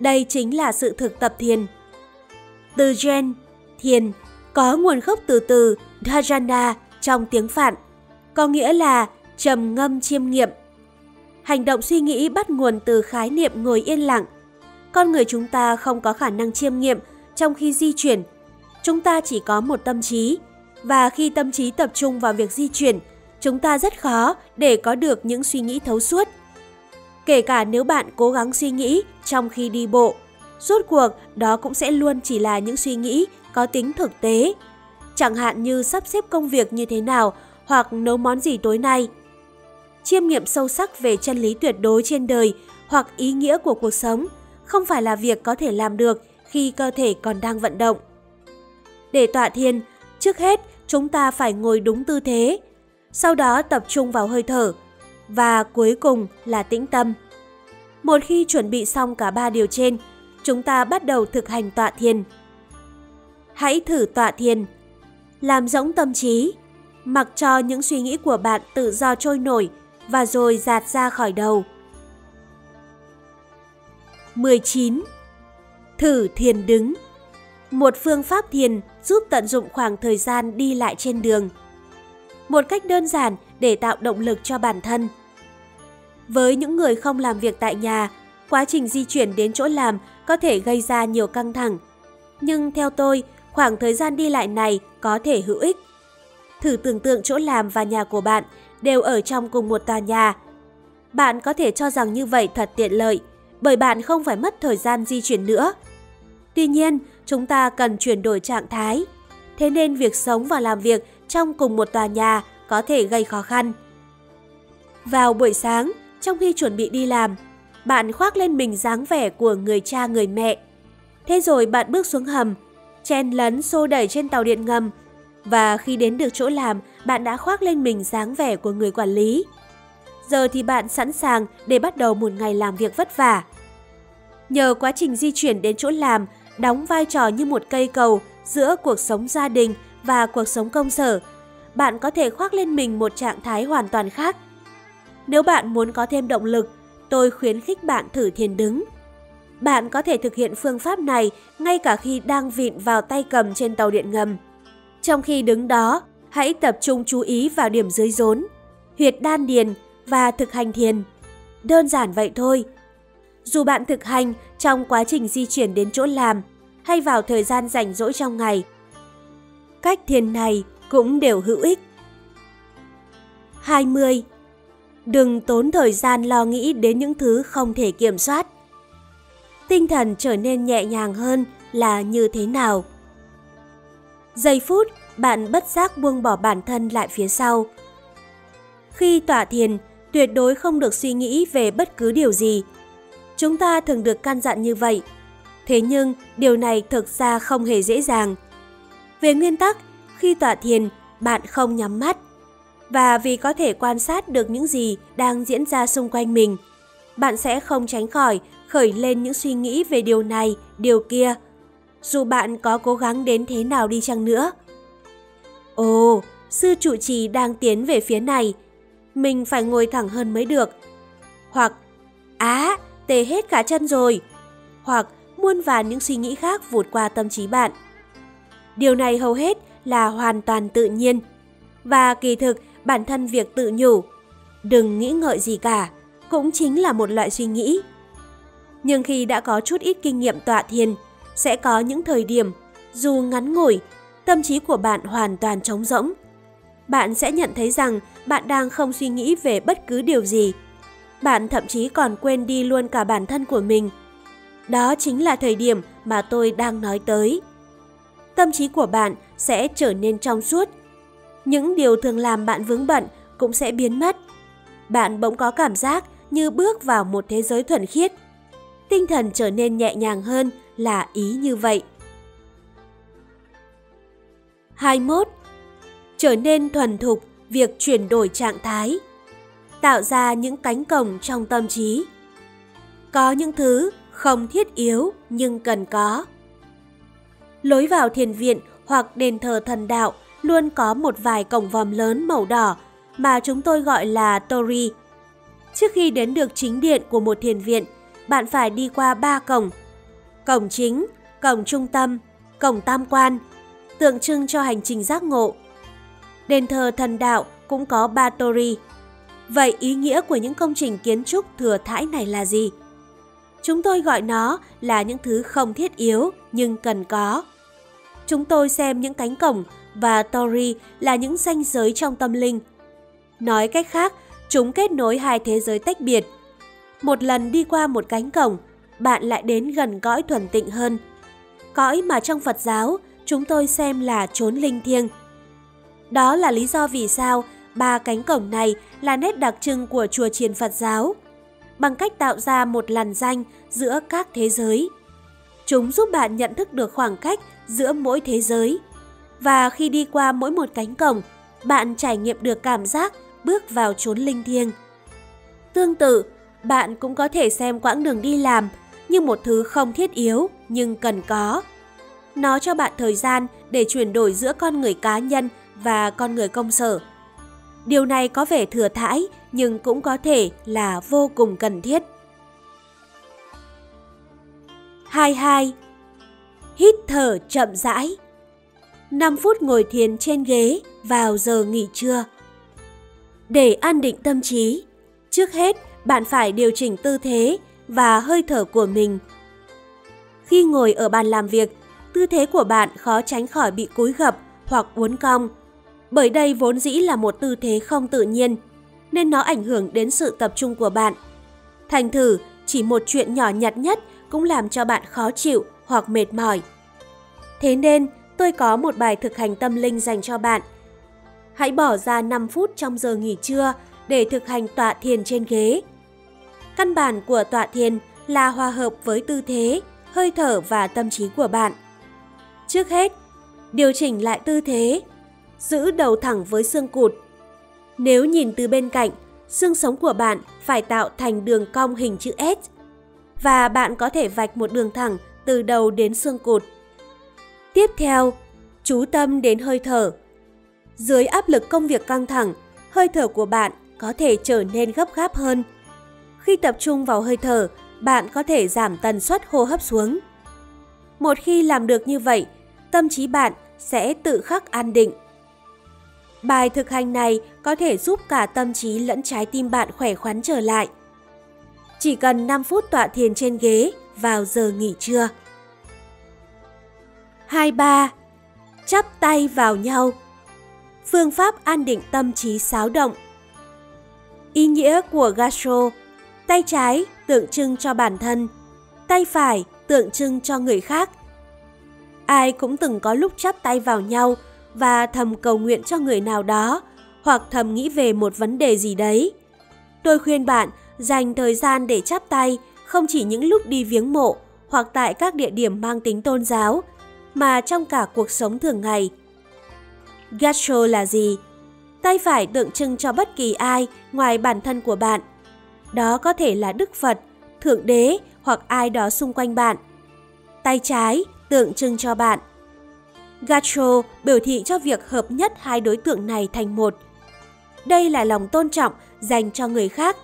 Đây chính là sự thực tập thiền. Từ gen, thiền, có nguồn gốc từ từ dharana trong tiếng Phạn, có nghĩa là trầm ngâm chiêm nghiệm. Hành động suy nghĩ bắt nguồn từ khái niệm ngồi yên lặng. Con người chúng ta không có khả năng chiêm nghiệm trong khi di chuyển. Chúng ta chỉ có một tâm trí, và khi tâm trí tập trung vào việc di chuyển, chúng ta rất khó để có được những suy nghĩ thấu suốt. Kể cả nếu bạn cố gắng suy nghĩ trong khi đi bộ, rốt cuộc đó cũng sẽ luôn chỉ là những suy nghĩ có tính thực tế. Chẳng hạn như sắp xếp công việc như thế nào hoặc nấu món gì tối nay. Chiêm nghiệm sâu sắc về chân lý tuyệt đối trên đời hoặc ý nghĩa của cuộc sống không phải là việc có thể làm được khi cơ thể còn đang vận động. Để tọa thiền, trước hết chúng ta phải ngồi đúng tư thế, sau đó tập trung vào hơi thở và cuối cùng là tĩnh tâm. Một khi chuẩn bị xong cả ba điều trên, chúng ta bắt đầu thực hành tọa thiền. Hãy thử tọa thiền, làm rỗng tâm trí, mặc cho những suy nghĩ của bạn tự do trôi nổi và rồi giạt ra khỏi đầu. 19. Thử thiền đứng Một phương pháp thiền giúp tận dụng khoảng thời gian đi lại trên đường. Một cách đơn giản để tạo động lực cho bản thân. Với những người không làm việc tại nhà, quá trình di chuyển đến chỗ làm có thể gây ra nhiều căng thẳng. Nhưng theo tôi, khoảng thời gian đi lại này có thể hữu ích. Thử tưởng tượng chỗ làm và nhà của bạn đều ở trong cùng một tòa nhà. Bạn có thể cho rằng như vậy thật tiện lợi, bởi bạn không phải mất thời gian di chuyển nữa. Tuy nhiên, chúng ta cần chuyển đổi trạng thái. Thế nên việc sống và làm việc trong cùng một tòa nhà có thể gây khó khăn. Vào buổi sáng, trong khi chuẩn bị đi làm, bạn khoác lên mình dáng vẻ của người cha người mẹ. Thế rồi bạn bước xuống hầm, chen lấn xô đẩy trên tàu điện ngầm và khi đến được chỗ làm, bạn đã khoác lên mình dáng vẻ của người quản lý. Giờ thì bạn sẵn sàng để bắt đầu một ngày làm việc vất vả. Nhờ quá trình di chuyển đến chỗ làm đóng vai trò như một cây cầu giữa cuộc sống gia đình và cuộc sống công sở, bạn có thể khoác lên mình một trạng thái hoàn toàn khác. Nếu bạn muốn có thêm động lực, tôi khuyến khích bạn thử thiền đứng. Bạn có thể thực hiện phương pháp này ngay cả khi đang vịn vào tay cầm trên tàu điện ngầm. Trong khi đứng đó, hãy tập trung chú ý vào điểm dưới rốn, huyệt đan điền và thực hành thiền. Đơn giản vậy thôi. Dù bạn thực hành trong quá trình di chuyển đến chỗ làm hay vào thời gian rảnh rỗi trong ngày, cách thiền này cũng đều hữu ích. 20. Đừng tốn thời gian lo nghĩ đến những thứ không thể kiểm soát. Tinh thần trở nên nhẹ nhàng hơn là như thế nào? Giây phút, bạn bất giác buông bỏ bản thân lại phía sau. Khi tọa thiền, tuyệt đối không được suy nghĩ về bất cứ điều gì. Chúng ta thường được căn dặn như vậy. Thế nhưng, điều này thực ra không hề dễ dàng. Về nguyên tắc, khi tọa thiền, bạn không nhắm mắt. Và vì có thể quan sát được những gì đang diễn ra xung quanh mình, bạn sẽ không tránh khỏi khởi lên những suy nghĩ về điều này, điều kia. Dù bạn có cố gắng đến thế nào đi chăng nữa. Ồ, sư trụ trì đang tiến về phía này. Mình phải ngồi thẳng hơn mới được. Hoặc, á, tê hết cả chân rồi. Hoặc, muôn vàn những suy nghĩ khác vụt qua tâm trí bạn. Điều này hầu hết là hoàn toàn tự nhiên. Và kỳ thực, bản thân việc tự nhủ, đừng nghĩ ngợi gì cả, cũng chính là một loại suy nghĩ. Nhưng khi đã có chút ít kinh nghiệm tọa thiền, sẽ có những thời điểm, dù ngắn ngủi, tâm trí của bạn hoàn toàn trống rỗng. Bạn sẽ nhận thấy rằng bạn đang không suy nghĩ về bất cứ điều gì. Bạn thậm chí còn quên đi luôn cả bản thân của mình. Đó chính là thời điểm mà tôi đang nói tới. Tâm trí của bạn sẽ trở nên trong suốt. Những điều thường làm bạn vướng bận cũng sẽ biến mất. Bạn bỗng có cảm giác như bước vào một thế giới thuần khiết. Tinh thần trở nên nhẹ nhàng hơn là ý như vậy. 21. Trở nên thuần thục việc chuyển đổi trạng thái. Tạo ra những cánh cổng trong tâm trí. Có những thứ không thiết yếu nhưng cần có. Lối vào thiền viện hoặc đền thờ thần đạo luôn có một vài cổng vòm lớn màu đỏ mà chúng tôi gọi là tori. Trước khi đến được chính điện của một thiền viện, bạn phải đi qua ba cổng. Cổng chính, cổng trung tâm, cổng tam quan, tượng trưng cho hành trình giác ngộ. Đền thờ thần đạo cũng có ba tori. Vậy ý nghĩa của những công trình kiến trúc thừa thãi này là gì? Chúng tôi gọi nó là những thứ không thiết yếu nhưng cần có. Chúng tôi xem những cánh cổng và tori là những ranh giới trong tâm linh. Nói cách khác, chúng kết nối hai thế giới tách biệt. Một lần đi qua một cánh cổng, bạn lại đến gần cõi thuần tịnh hơn. Cõi mà trong Phật giáo chúng tôi xem là chốn linh thiêng. Đó là lý do vì sao ba cánh cổng này là nét đặc trưng của chùa chiền Phật giáo, bằng cách tạo ra một làn danh giữa các thế giới. Chúng giúp bạn nhận thức được khoảng cách giữa mỗi thế giới. Và khi đi qua mỗi một cánh cổng, bạn trải nghiệm được cảm giác bước vào chốn linh thiêng. Tương tự, bạn cũng có thể xem quãng đường đi làm như một thứ không thiết yếu nhưng cần có. Nó cho bạn thời gian để chuyển đổi giữa con người cá nhân và con người công sở. Điều này có vẻ thừa thãi nhưng cũng có thể là vô cùng cần thiết. 22. Hít thở chậm rãi 5 phút ngồi thiền trên ghế vào giờ nghỉ trưa. Để an định tâm trí, trước hết bạn phải điều chỉnh tư thế và hơi thở của mình. Khi ngồi ở bàn làm việc, tư thế của bạn khó tránh khỏi bị cúi gập hoặc uốn cong, bởi đây vốn dĩ là một tư thế không tự nhiên, nên nó ảnh hưởng đến sự tập trung của bạn. Thành thử, chỉ một chuyện nhỏ nhặt nhất cũng làm cho bạn khó chịu hoặc mệt mỏi. Thế nên, tôi có một bài thực hành tâm linh dành cho bạn. Hãy bỏ ra 5 phút trong giờ nghỉ trưa để thực hành tọa thiền trên ghế. Căn bản của tọa thiền là hòa hợp với tư thế, hơi thở và tâm trí của bạn. Trước hết, điều chỉnh lại tư thế, giữ đầu thẳng với xương cụt. Nếu nhìn từ bên cạnh, xương sống của bạn phải tạo thành đường cong hình chữ S và bạn có thể vạch một đường thẳng từ đầu đến xương cụt. Tiếp theo, chú tâm đến hơi thở. Dưới áp lực công việc căng thẳng, hơi thở của bạn có thể trở nên gấp gáp hơn. Khi tập trung vào hơi thở, bạn có thể giảm tần suất hô hấp xuống. Một khi làm được như vậy, tâm trí bạn sẽ tự khắc an định. Bài thực hành này có thể giúp cả tâm trí lẫn trái tim bạn khỏe khoắn trở lại. Chỉ cần 5 phút tọa thiền trên ghế vào giờ nghỉ trưa. 23. Chắp tay vào nhau Phương pháp an định tâm trí xáo động Ý nghĩa của Gastro Tay trái tượng trưng cho bản thân, tay phải tượng trưng cho người khác. Ai cũng từng có lúc chắp tay vào nhau và thầm cầu nguyện cho người nào đó hoặc thầm nghĩ về một vấn đề gì đấy. Tôi khuyên bạn dành thời gian để chắp tay không chỉ những lúc đi viếng mộ hoặc tại các địa điểm mang tính tôn giáo, mà trong cả cuộc sống thường ngày. Gastro là gì? Tay phải tượng trưng cho bất kỳ ai ngoài bản thân của bạn. Đó có thể là Đức Phật, Thượng Đế hoặc ai đó xung quanh bạn. Tay trái tượng trưng cho bạn. Gacho biểu thị cho việc hợp nhất hai đối tượng này thành một. Đây là lòng tôn trọng dành cho người khác.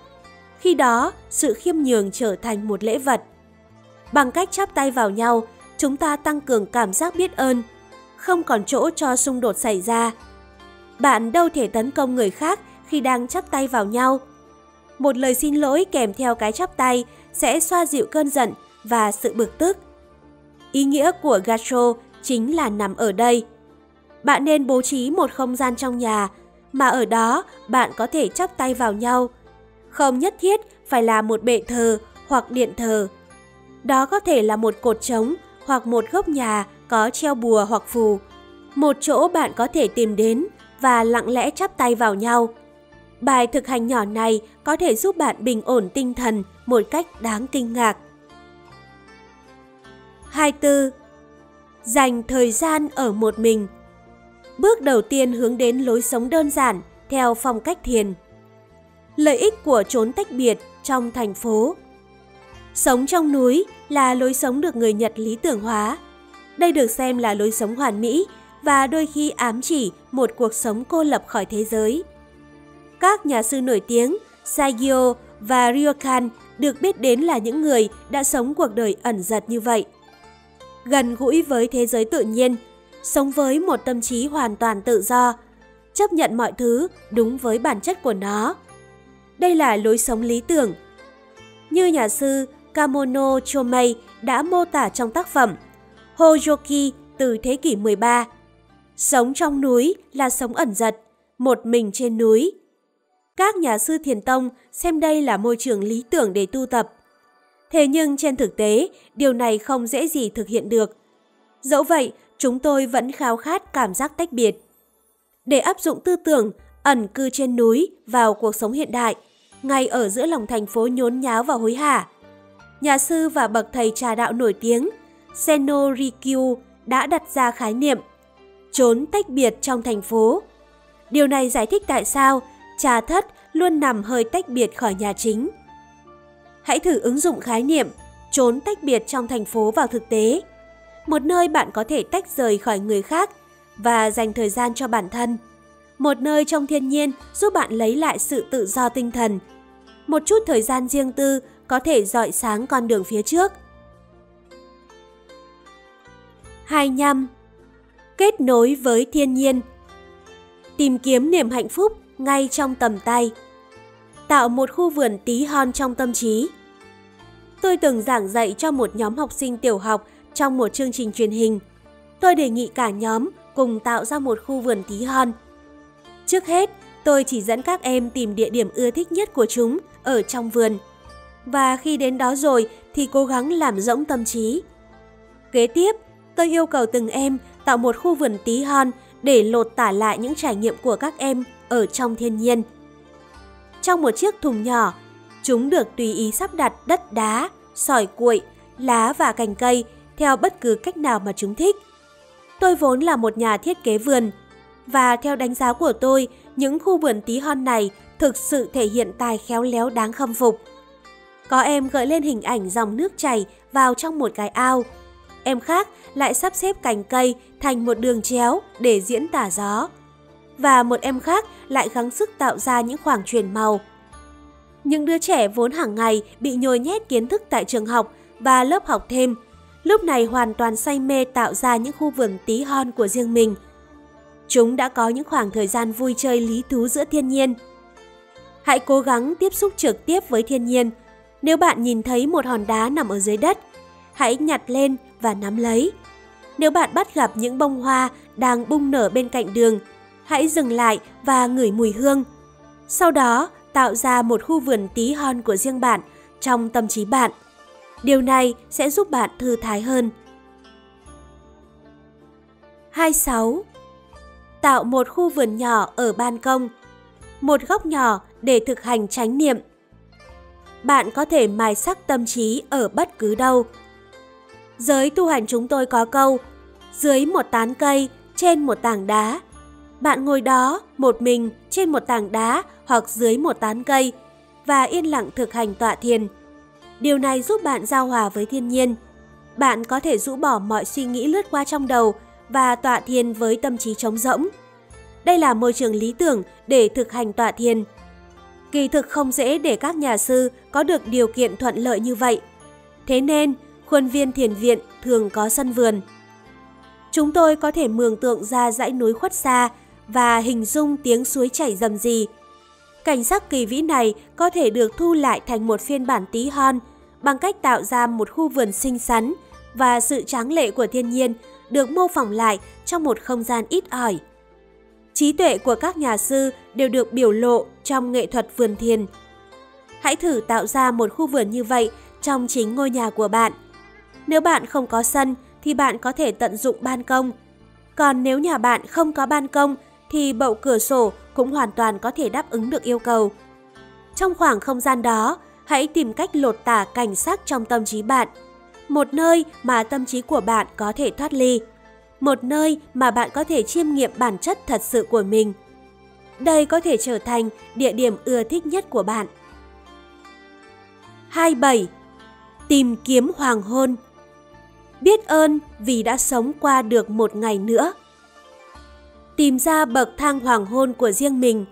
Khi đó, sự khiêm nhường trở thành một lễ vật. Bằng cách chắp tay vào nhau, chúng ta tăng cường cảm giác biết ơn, không còn chỗ cho xung đột xảy ra. Bạn đâu thể tấn công người khác khi đang chắp tay vào nhau. Một lời xin lỗi kèm theo cái chắp tay sẽ xoa dịu cơn giận và sự bực tức. Ý nghĩa của gacho chính là nằm ở đây. Bạn nên bố trí một không gian trong nhà, mà ở đó bạn có thể chắp tay vào nhau. Không nhất thiết phải là một bệ thờ hoặc điện thờ. Đó có thể là một cột trống hoặc một góc nhà có treo bùa hoặc phù. Một chỗ bạn có thể tìm đến và lặng lẽ chắp tay vào nhau. Bài thực hành nhỏ này có thể giúp bạn bình ổn tinh thần một cách đáng kinh ngạc. 24. Dành thời gian ở một mình Bước đầu tiên hướng đến lối sống đơn giản theo phong cách thiền. Lợi ích của trốn tách biệt trong thành phố Sống trong núi là lối sống được người Nhật lý tưởng hóa. Đây được xem là lối sống hoàn mỹ và đôi khi ám chỉ một cuộc sống cô lập khỏi thế giới. Các nhà sư nổi tiếng Saigyo và Ryokan được biết đến là những người đã sống cuộc đời ẩn giật như vậy. Gần gũi với thế giới tự nhiên, sống với một tâm trí hoàn toàn tự do, chấp nhận mọi thứ đúng với bản chất của nó. Đây là lối sống lý tưởng. Như nhà sư Kamono Chomei đã mô tả trong tác phẩm Hojoki từ thế kỷ 13. Sống trong núi là sống ẩn giật, một mình trên núi. Các nhà sư thiền tông xem đây là môi trường lý tưởng để tu tập. Thế nhưng trên thực tế, điều này không dễ gì thực hiện được. Dẫu vậy, chúng tôi vẫn khao khát cảm giác tách biệt. Để áp dụng tư tưởng ẩn cư trên núi vào cuộc sống hiện đại, ngay ở giữa lòng thành phố nhốn nháo và hối hả, nhà sư và bậc thầy trà đạo nổi tiếng Seno Rikyu đã đặt ra khái niệm trốn tách biệt trong thành phố. Điều này giải thích tại sao trà thất luôn nằm hơi tách biệt khỏi nhà chính. Hãy thử ứng dụng khái niệm trốn tách biệt trong thành phố vào thực tế. Một nơi bạn có thể tách rời khỏi người khác và dành thời gian cho bản thân. Một nơi trong thiên nhiên giúp bạn lấy lại sự tự do tinh thần. Một chút thời gian riêng tư có thể dọi sáng con đường phía trước. 25. Kết nối với thiên nhiên Tìm kiếm niềm hạnh phúc ngay trong tầm tay Tạo một khu vườn tí hon trong tâm trí Tôi từng giảng dạy cho một nhóm học sinh tiểu học trong một chương trình truyền hình. Tôi đề nghị cả nhóm cùng tạo ra một khu vườn tí hon. Trước hết, tôi chỉ dẫn các em tìm địa điểm ưa thích nhất của chúng ở trong vườn – và khi đến đó rồi thì cố gắng làm rỗng tâm trí. Kế tiếp, tôi yêu cầu từng em tạo một khu vườn tí hon để lột tả lại những trải nghiệm của các em ở trong thiên nhiên. Trong một chiếc thùng nhỏ, chúng được tùy ý sắp đặt đất đá, sỏi cuội, lá và cành cây theo bất cứ cách nào mà chúng thích. Tôi vốn là một nhà thiết kế vườn, và theo đánh giá của tôi, những khu vườn tí hon này thực sự thể hiện tài khéo léo đáng khâm phục. Có em gợi lên hình ảnh dòng nước chảy vào trong một cái ao. Em khác lại sắp xếp cành cây thành một đường chéo để diễn tả gió. Và một em khác lại gắng sức tạo ra những khoảng truyền màu. Những đứa trẻ vốn hàng ngày bị nhồi nhét kiến thức tại trường học và lớp học thêm, lúc này hoàn toàn say mê tạo ra những khu vườn tí hon của riêng mình. Chúng đã có những khoảng thời gian vui chơi lý thú giữa thiên nhiên. Hãy cố gắng tiếp xúc trực tiếp với thiên nhiên nếu bạn nhìn thấy một hòn đá nằm ở dưới đất, hãy nhặt lên và nắm lấy. Nếu bạn bắt gặp những bông hoa đang bung nở bên cạnh đường, hãy dừng lại và ngửi mùi hương. Sau đó, tạo ra một khu vườn tí hon của riêng bạn trong tâm trí bạn. Điều này sẽ giúp bạn thư thái hơn. 26. Tạo một khu vườn nhỏ ở ban công. Một góc nhỏ để thực hành chánh niệm. Bạn có thể mài sắc tâm trí ở bất cứ đâu. Giới tu hành chúng tôi có câu, dưới một tán cây, trên một tảng đá. Bạn ngồi đó một mình trên một tảng đá hoặc dưới một tán cây và yên lặng thực hành tọa thiền. Điều này giúp bạn giao hòa với thiên nhiên. Bạn có thể rũ bỏ mọi suy nghĩ lướt qua trong đầu và tọa thiền với tâm trí trống rỗng. Đây là môi trường lý tưởng để thực hành tọa thiền. Kỳ thực không dễ để các nhà sư có được điều kiện thuận lợi như vậy. Thế nên, khuôn viên thiền viện thường có sân vườn. Chúng tôi có thể mường tượng ra dãy núi khuất xa và hình dung tiếng suối chảy rầm rì. Cảnh sắc kỳ vĩ này có thể được thu lại thành một phiên bản tí hon bằng cách tạo ra một khu vườn xinh xắn và sự tráng lệ của thiên nhiên được mô phỏng lại trong một không gian ít ỏi. Trí tuệ của các nhà sư đều được biểu lộ trong nghệ thuật vườn thiền. Hãy thử tạo ra một khu vườn như vậy trong chính ngôi nhà của bạn. Nếu bạn không có sân thì bạn có thể tận dụng ban công. Còn nếu nhà bạn không có ban công thì bậu cửa sổ cũng hoàn toàn có thể đáp ứng được yêu cầu. Trong khoảng không gian đó, hãy tìm cách lột tả cảnh sắc trong tâm trí bạn. Một nơi mà tâm trí của bạn có thể thoát ly. Một nơi mà bạn có thể chiêm nghiệm bản chất thật sự của mình. Đây có thể trở thành địa điểm ưa thích nhất của bạn. 27. Tìm kiếm hoàng hôn Biết ơn vì đã sống qua được một ngày nữa tìm ra bậc thang hoàng hôn của riêng mình.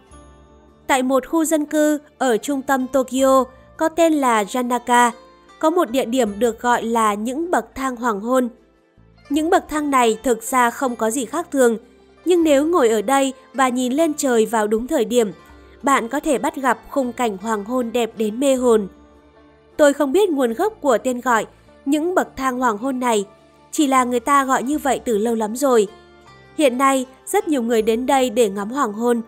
Tại một khu dân cư ở trung tâm Tokyo có tên là Janaka, có một địa điểm được gọi là những bậc thang hoàng hôn. Những bậc thang này thực ra không có gì khác thường, nhưng nếu ngồi ở đây và nhìn lên trời vào đúng thời điểm, bạn có thể bắt gặp khung cảnh hoàng hôn đẹp đến mê hồn. Tôi không biết nguồn gốc của tên gọi những bậc thang hoàng hôn này, chỉ là người ta gọi như vậy từ lâu lắm rồi. Hiện nay, rất nhiều người đến đây để ngắm hoàng hôn.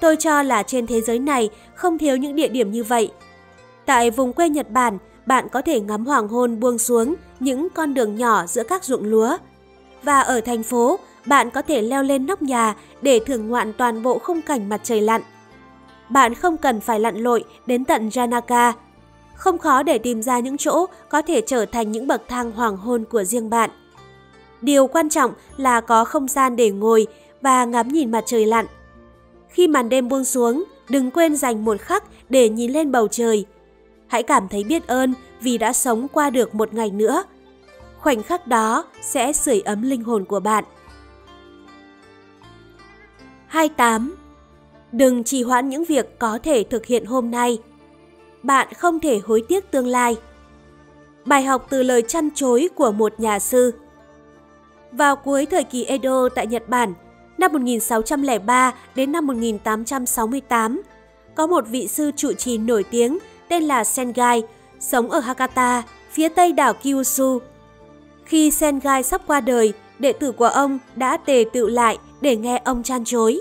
Tôi cho là trên thế giới này không thiếu những địa điểm như vậy. Tại vùng quê Nhật Bản, bạn có thể ngắm hoàng hôn buông xuống những con đường nhỏ giữa các ruộng lúa. Và ở thành phố, bạn có thể leo lên nóc nhà để thưởng ngoạn toàn bộ khung cảnh mặt trời lặn. Bạn không cần phải lặn lội đến tận Janaka. Không khó để tìm ra những chỗ có thể trở thành những bậc thang hoàng hôn của riêng bạn. Điều quan trọng là có không gian để ngồi và ngắm nhìn mặt trời lặn. Khi màn đêm buông xuống, đừng quên dành một khắc để nhìn lên bầu trời. Hãy cảm thấy biết ơn vì đã sống qua được một ngày nữa. Khoảnh khắc đó sẽ sưởi ấm linh hồn của bạn. 28. Đừng trì hoãn những việc có thể thực hiện hôm nay. Bạn không thể hối tiếc tương lai. Bài học từ lời chăn chối của một nhà sư vào cuối thời kỳ Edo tại Nhật Bản, năm 1603 đến năm 1868, có một vị sư trụ trì nổi tiếng tên là Sengai, sống ở Hakata, phía tây đảo Kyushu. Khi Sengai sắp qua đời, đệ tử của ông đã tề tự lại để nghe ông chan chối.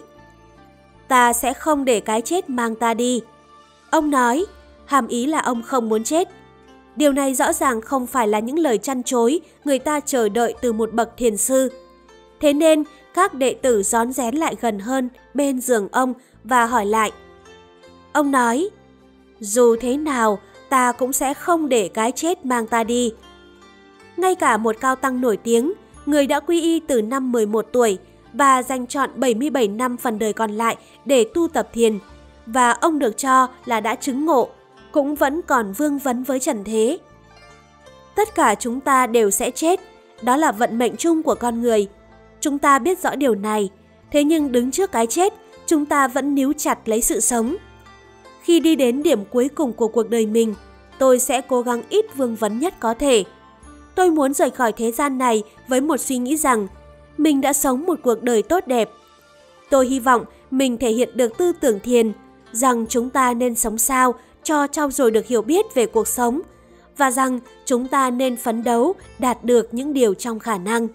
Ta sẽ không để cái chết mang ta đi. Ông nói, hàm ý là ông không muốn chết. Điều này rõ ràng không phải là những lời chăn chối người ta chờ đợi từ một bậc thiền sư. Thế nên, các đệ tử rón rén lại gần hơn bên giường ông và hỏi lại. Ông nói, dù thế nào, ta cũng sẽ không để cái chết mang ta đi. Ngay cả một cao tăng nổi tiếng, người đã quy y từ năm 11 tuổi và dành chọn 77 năm phần đời còn lại để tu tập thiền, và ông được cho là đã chứng ngộ cũng vẫn còn vương vấn với trần thế. Tất cả chúng ta đều sẽ chết, đó là vận mệnh chung của con người. Chúng ta biết rõ điều này, thế nhưng đứng trước cái chết, chúng ta vẫn níu chặt lấy sự sống. Khi đi đến điểm cuối cùng của cuộc đời mình, tôi sẽ cố gắng ít vương vấn nhất có thể. Tôi muốn rời khỏi thế gian này với một suy nghĩ rằng mình đã sống một cuộc đời tốt đẹp. Tôi hy vọng mình thể hiện được tư tưởng thiền, rằng chúng ta nên sống sao cho trau dồi được hiểu biết về cuộc sống và rằng chúng ta nên phấn đấu đạt được những điều trong khả năng.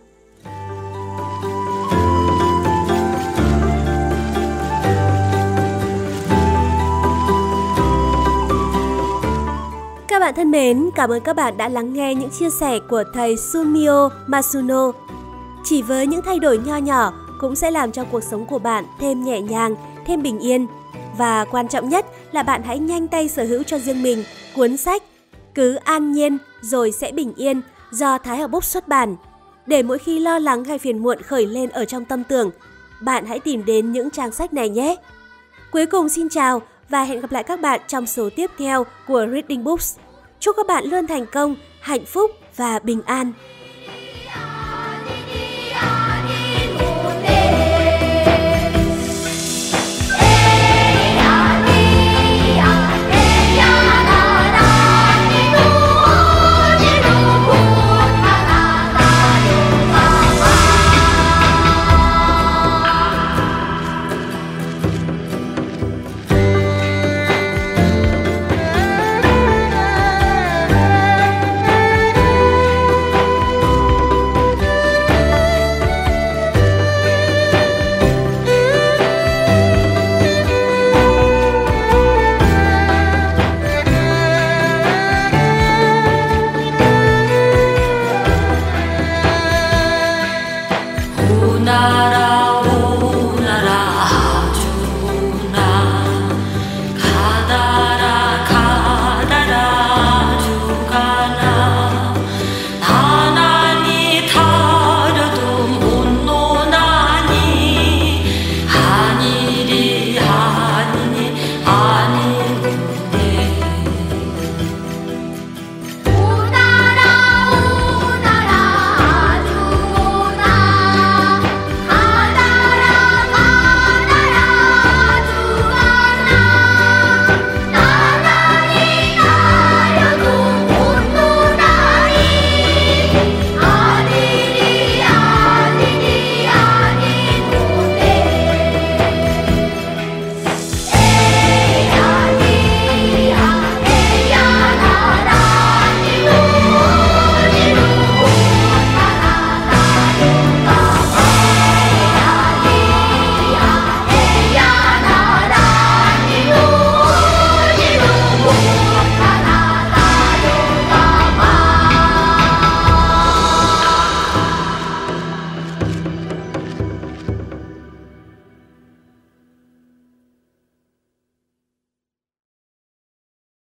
Các bạn thân mến, cảm ơn các bạn đã lắng nghe những chia sẻ của thầy Sumio Masuno. Chỉ với những thay đổi nho nhỏ cũng sẽ làm cho cuộc sống của bạn thêm nhẹ nhàng, thêm bình yên. Và quan trọng nhất là bạn hãy nhanh tay sở hữu cho riêng mình cuốn sách Cứ an nhiên rồi sẽ bình yên do Thái Học Books xuất bản. Để mỗi khi lo lắng hay phiền muộn khởi lên ở trong tâm tưởng, bạn hãy tìm đến những trang sách này nhé. Cuối cùng xin chào và hẹn gặp lại các bạn trong số tiếp theo của Reading Books. Chúc các bạn luôn thành công, hạnh phúc và bình an.